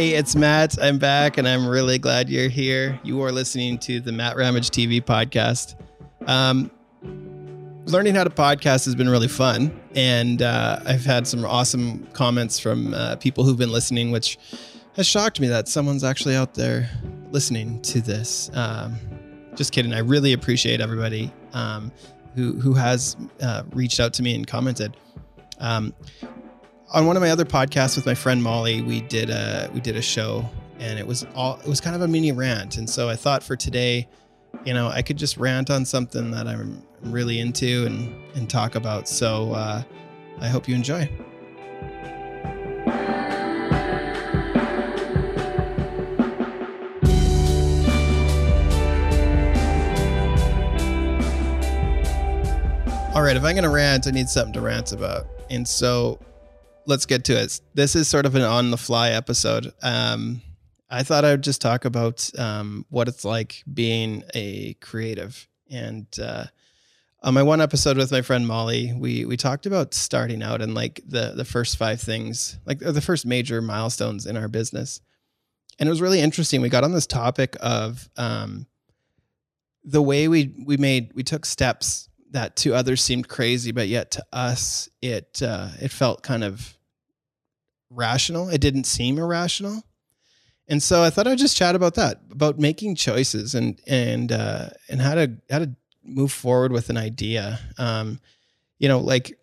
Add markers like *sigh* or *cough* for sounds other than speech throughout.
Hey, it's Matt. I'm back and I'm really glad you're here. You are listening to the Matt Ramage TV podcast. Um, learning how to podcast has been really fun. And uh, I've had some awesome comments from uh, people who've been listening, which has shocked me that someone's actually out there listening to this. Um, just kidding. I really appreciate everybody um, who, who has uh, reached out to me and commented. Um, on one of my other podcasts with my friend Molly, we did a we did a show, and it was all it was kind of a mini rant. And so I thought for today, you know, I could just rant on something that I'm really into and and talk about. So uh, I hope you enjoy. All right, if I'm going to rant, I need something to rant about. And so let's get to it. This is sort of an on the fly episode. Um, I thought I would just talk about um, what it's like being a creative. And uh, on my one episode with my friend Molly, we we talked about starting out and like the the first five things, like the first major milestones in our business. And it was really interesting. We got on this topic of um, the way we we made we took steps that to others seemed crazy, but yet to us it uh, it felt kind of rational. It didn't seem irrational. And so I thought I'd just chat about that, about making choices and and uh, and how to how to move forward with an idea. Um, you know, like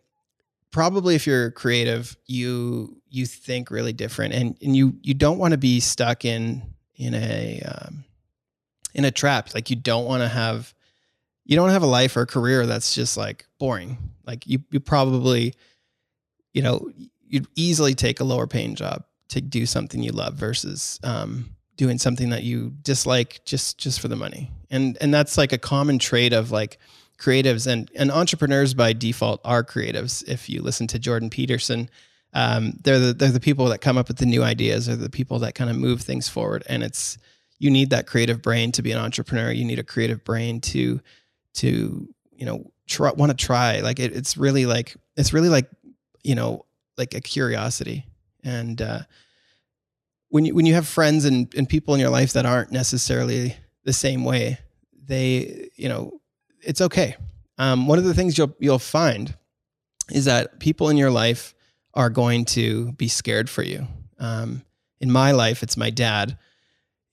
probably if you're creative, you you think really different, and and you you don't want to be stuck in in a um, in a trap. Like you don't want to have you don't have a life or a career that's just like boring. Like you you probably you know you'd easily take a lower paying job to do something you love versus um, doing something that you dislike just just for the money. And and that's like a common trait of like creatives and and entrepreneurs by default are creatives. If you listen to Jordan Peterson, um, they're the they're the people that come up with the new ideas. They're the people that kind of move things forward. And it's you need that creative brain to be an entrepreneur. You need a creative brain to to you know want to try. Like it, it's really like it's really like you know like a curiosity. And uh, when you when you have friends and, and people in your life that aren't necessarily the same way they you know it's okay. Um, one of the things you'll you'll find is that people in your life are going to be scared for you. Um, in my life it's my dad.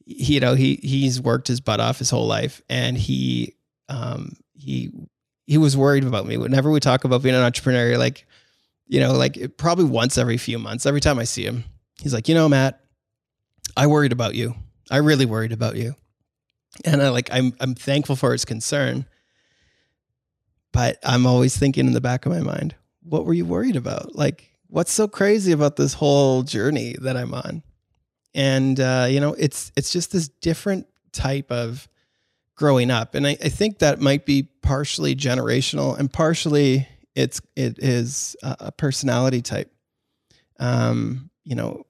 He, you know he he's worked his butt off his whole life and he um, he he was worried about me. Whenever we talk about being an entrepreneur like you know, like probably once every few months, every time I see him, he's like, you know, Matt, I worried about you. I really worried about you. And I like, I'm, I'm thankful for his concern, but I'm always thinking in the back of my mind, what were you worried about? Like, what's so crazy about this whole journey that I'm on? And, uh, you know, it's, it's just this different type of growing up. And I, I think that might be partially generational and partially it's it is a personality type. Um, you know,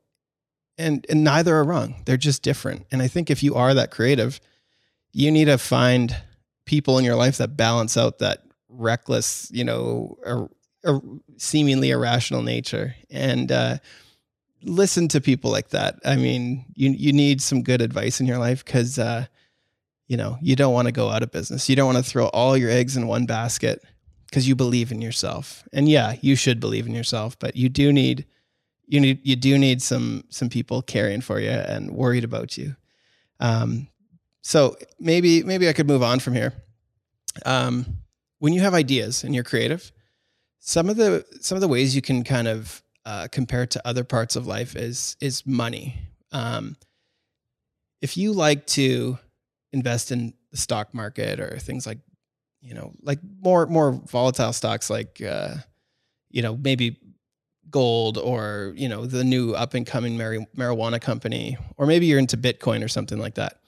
and and neither are wrong. They're just different. And I think if you are that creative, you need to find people in your life that balance out that reckless, you know, or, or seemingly irrational nature. And uh, listen to people like that. I mean, you you need some good advice in your life because uh, you know you don't want to go out of business. You don't want to throw all your eggs in one basket because you believe in yourself. And yeah, you should believe in yourself, but you do need you need you do need some some people caring for you and worried about you. Um, so maybe maybe I could move on from here. Um, when you have ideas and you're creative, some of the some of the ways you can kind of uh, compare to other parts of life is is money. Um, if you like to invest in the stock market or things like you know, like more more volatile stocks like uh, you know, maybe gold or, you know, the new up and coming marijuana company, or maybe you're into Bitcoin or something like that.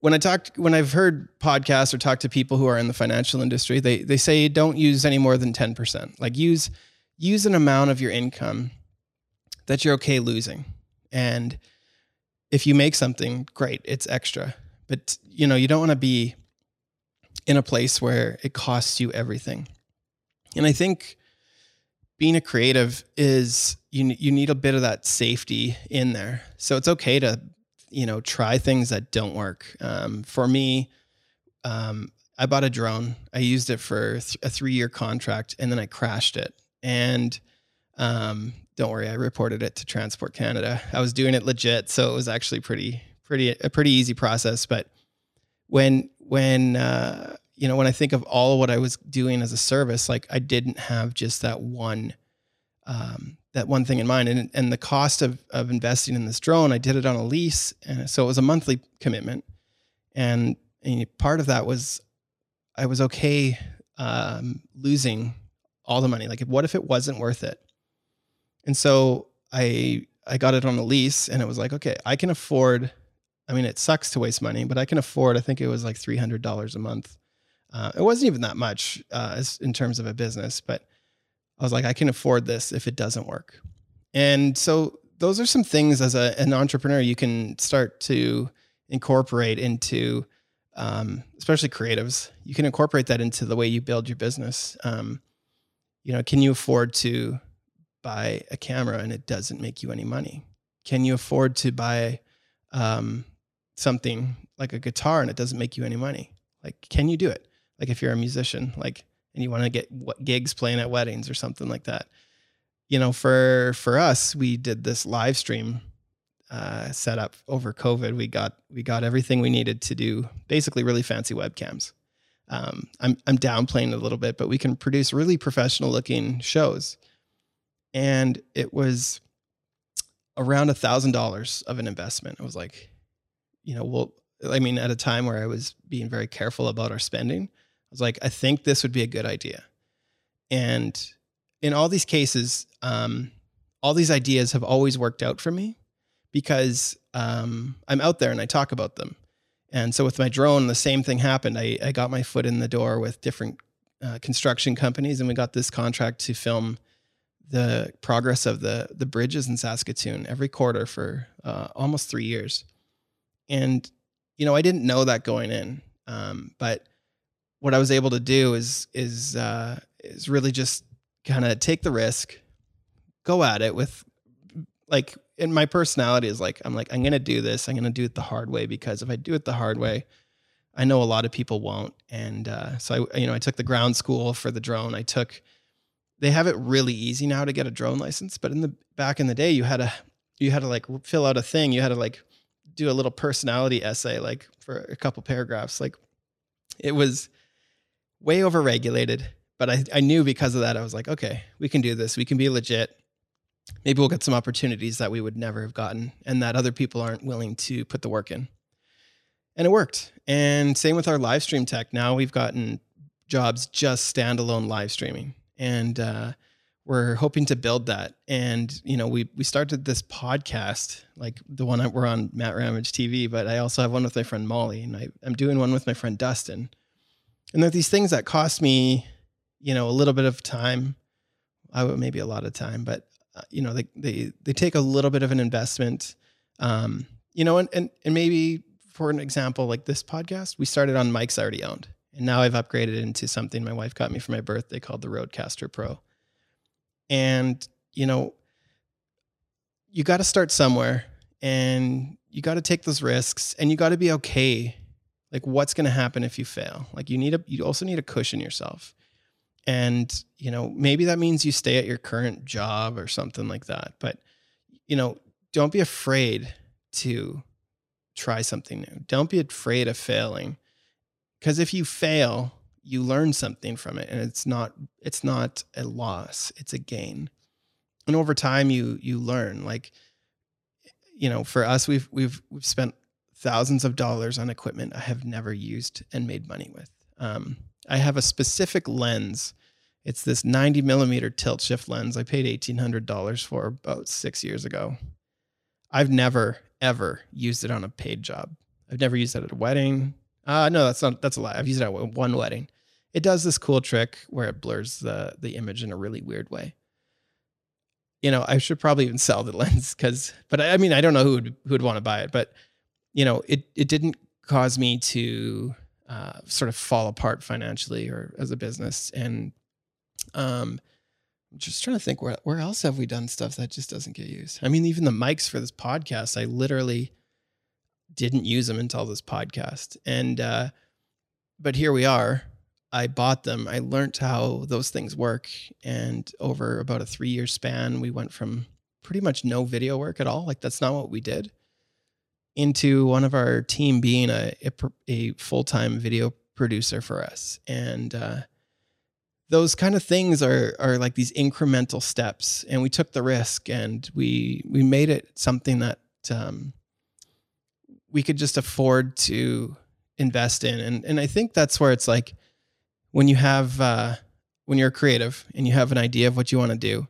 When I talked when I've heard podcasts or talked to people who are in the financial industry, they they say don't use any more than 10%. Like use use an amount of your income that you're okay losing. And if you make something, great, it's extra. But you know, you don't want to be in a place where it costs you everything. And I think being a creative is you you need a bit of that safety in there. So it's okay to you know try things that don't work. Um, for me, um, I bought a drone. I used it for th- a three year contract, and then I crashed it. And um, don't worry, I reported it to Transport Canada. I was doing it legit, so it was actually pretty pretty a pretty easy process. But when when uh, you know when I think of all of what I was doing as a service, like I didn't have just that one um, that one thing in mind, and and the cost of of investing in this drone, I did it on a lease, and so it was a monthly commitment, and, and part of that was I was okay um, losing all the money. Like, what if it wasn't worth it? And so I I got it on a lease, and it was like, okay, I can afford. I mean, it sucks to waste money, but I can afford. I think it was like three hundred dollars a month. Uh, it wasn't even that much uh, as, in terms of a business, but I was like, I can afford this if it doesn't work. And so those are some things as a, an entrepreneur you can start to incorporate into, um, especially creatives. You can incorporate that into the way you build your business. Um, you know, can you afford to buy a camera and it doesn't make you any money? Can you afford to buy um, something like a guitar and it doesn't make you any money? Like, can you do it? Like, if you're a musician, like, and you want to get what gigs playing at weddings or something like that. You know, for for us, we did this live stream uh, setup over COVID. We got we got everything we needed to do basically really fancy webcams. Um, I'm I'm downplaying a little bit, but we can produce really professional looking shows and it was around a thousand dollars of an investment. It was like, you know, well, I mean, at a time where I was being very careful about our spending, I was like, I think this would be a good idea. And in all these cases, um, all these ideas have always worked out for me because um, I'm out there and I talk about them. And so with my drone, the same thing happened. I, I got my foot in the door with different uh, construction companies, and we got this contract to film the progress of the the bridges in Saskatoon every quarter for uh, almost three years, and you know I didn't know that going in, um, but what I was able to do is is uh, is really just kind of take the risk, go at it with like and my personality is like I'm like I'm gonna do this I'm gonna do it the hard way because if I do it the hard way, I know a lot of people won't, and uh, so I you know I took the ground school for the drone. I took they have it really easy now to get a drone license, but in the back in the day, you had to you had to like fill out a thing. You had to like do a little personality essay, like for a couple paragraphs. Like it was way overregulated, but I, I knew because of that, I was like, okay, we can do this. We can be legit. Maybe we'll get some opportunities that we would never have gotten and that other people aren't willing to put the work in. And it worked. And same with our live stream tech. Now we've gotten jobs just standalone live streaming and uh, we're hoping to build that. And you know, we we started this podcast, like the one that we're on Matt Ramage TV, but I also have one with my friend Molly, and I, I'm doing one with my friend Dustin. And there are these things that cost me, you know, a little bit of time. I would maybe a lot of time, but uh, you know, they they they take a little bit of an investment. Um, you know, and and and maybe for an example, like this podcast, we started on mics I already owned. And now I've upgraded into something my wife got me for my birthday called the Rodecaster Pro. And, you know, you got to start somewhere and you got to take those risks and you got to be okay. Like what's going to happen if you fail? Like you need a you also need to cushion yourself. And, you know, maybe that means you stay at your current job or something like that. But, you know, don't be afraid to try something new. Don't be afraid of failing because if you fail you learn something from it and it's not it's not a loss it's a gain and over time you you learn like you know for us we've we've we've spent thousands of dollars on equipment i have never used and made money with um, i have a specific lens it's this 90 millimeter tilt shift lens i paid $1800 for about six years ago i've never ever used it on a paid job i've never used it at a wedding uh, no, that's not. That's a lie. I've used it at one wedding. It does this cool trick where it blurs the the image in a really weird way. You know, I should probably even sell the *laughs* lens because, but I, I mean, I don't know who would who would want to buy it. But you know, it it didn't cause me to uh, sort of fall apart financially or as a business. And um, I'm just trying to think where where else have we done stuff that just doesn't get used. I mean, even the mics for this podcast, I literally didn't use them until this podcast, and uh, but here we are. I bought them. I learned how those things work, and over about a three year span, we went from pretty much no video work at all. Like that's not what we did into one of our team being a, a, a full time video producer for us. And uh, those kind of things are are like these incremental steps. And we took the risk and we we made it something that um, we could just afford to invest in. And and I think that's where it's like when you have uh, when you're creative and you have an idea of what you want to do,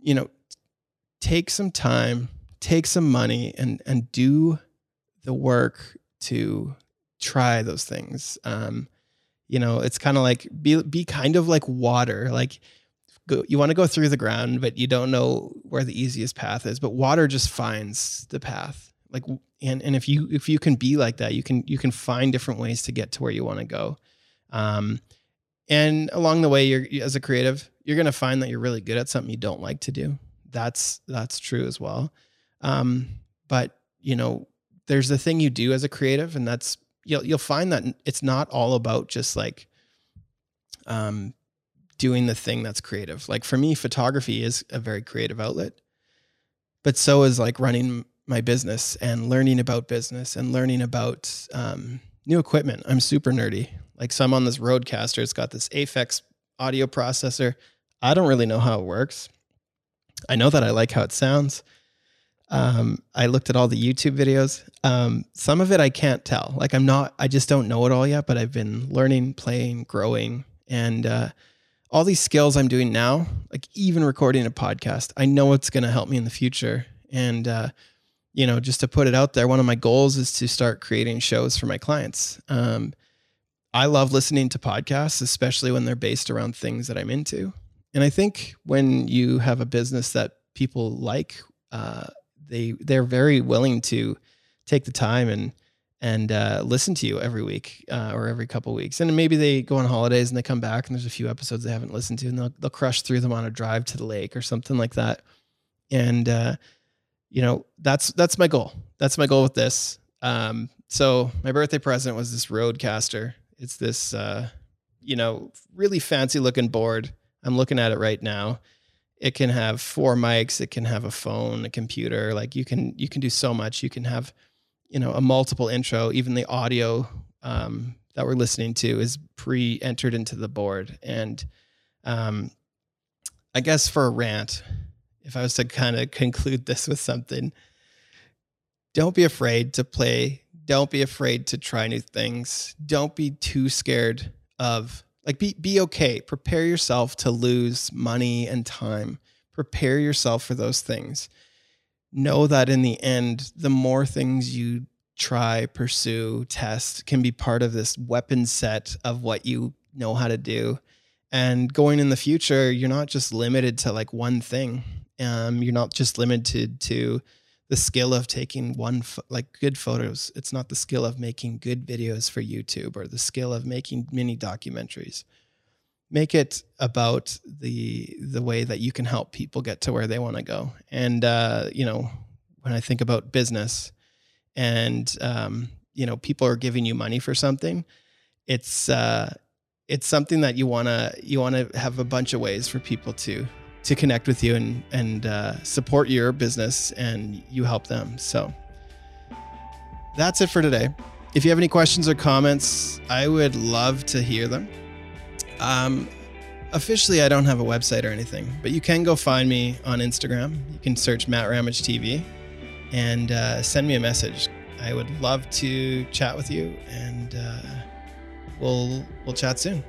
you know, take some time take some money and and do the work to try those things. Um, you know, it's kind of like be be kind of like water. Like go, you want to go through the ground, but you don't know where the easiest path is. But water just finds the path. Like and and if you if you can be like that, you can you can find different ways to get to where you want to go. Um, and along the way, you're as a creative, you're gonna find that you're really good at something you don't like to do. That's that's true as well. Um, but you know, there's the thing you do as a creative, and that's you'll you'll find that it's not all about just like um, doing the thing that's creative. Like for me, photography is a very creative outlet, but so is like running my business and learning about business and learning about um, new equipment. I'm super nerdy. Like so I'm on this Rodecaster. It's got this Aphex audio processor. I don't really know how it works. I know that I like how it sounds. Um, I looked at all the YouTube videos. Um, some of it I can't tell. Like I'm not, I just don't know it all yet, but I've been learning, playing, growing, and uh, all these skills I'm doing now, like even recording a podcast, I know it's going to help me in the future. And, uh, you know, just to put it out there, one of my goals is to start creating shows for my clients. Um, I love listening to podcasts, especially when they're based around things that I'm into. And I think when you have a business that people like, uh, they they're very willing to take the time and and uh, listen to you every week uh, or every couple weeks. And maybe they go on holidays and they come back and there's a few episodes they haven't listened to and they'll, they'll crush through them on a drive to the lake or something like that. And, uh, you know, that's, that's my goal. That's my goal with this. Um, so my birthday present was this Rodecaster. It's this, uh, you know, really fancy looking board. I'm looking at it right now. It can have four mics it can have a phone a computer like you can you can do so much. You can have you know a multiple intro. Even the audio um, that we're listening to is pre-entered into the board. And um, i guess for a rant if i was to kind of conclude this with something don't be afraid to play don't be afraid to try new things don't be too scared of like be be okay. Prepare yourself to lose money and time. Prepare yourself for those things. Know that in the end, the more things you try, pursue, test can be part of this weapon set of what you know how to do. And going in the future, you're not just limited to like one thing. Um, you're not just limited to the skill of taking one fo- like good photos. It's not the skill of making good videos for YouTube or the skill of making mini documentaries. Make it about the the way that you can help people get to where they want to go. And uh, you know, when I think about business, and um, you know, people are giving you money for something, it's uh, it's something that you wanna you wanna have a bunch of ways for people to to connect with you and and uh, support your business and you help them. So that's it for today. If you have any questions or comments, I would love to hear them. Um, officially, I don't have a website or anything, but you can go find me on Instagram. You can search Matt Ramage TV and uh, send me a message. I would love to chat with you, and uh, we'll we'll chat soon.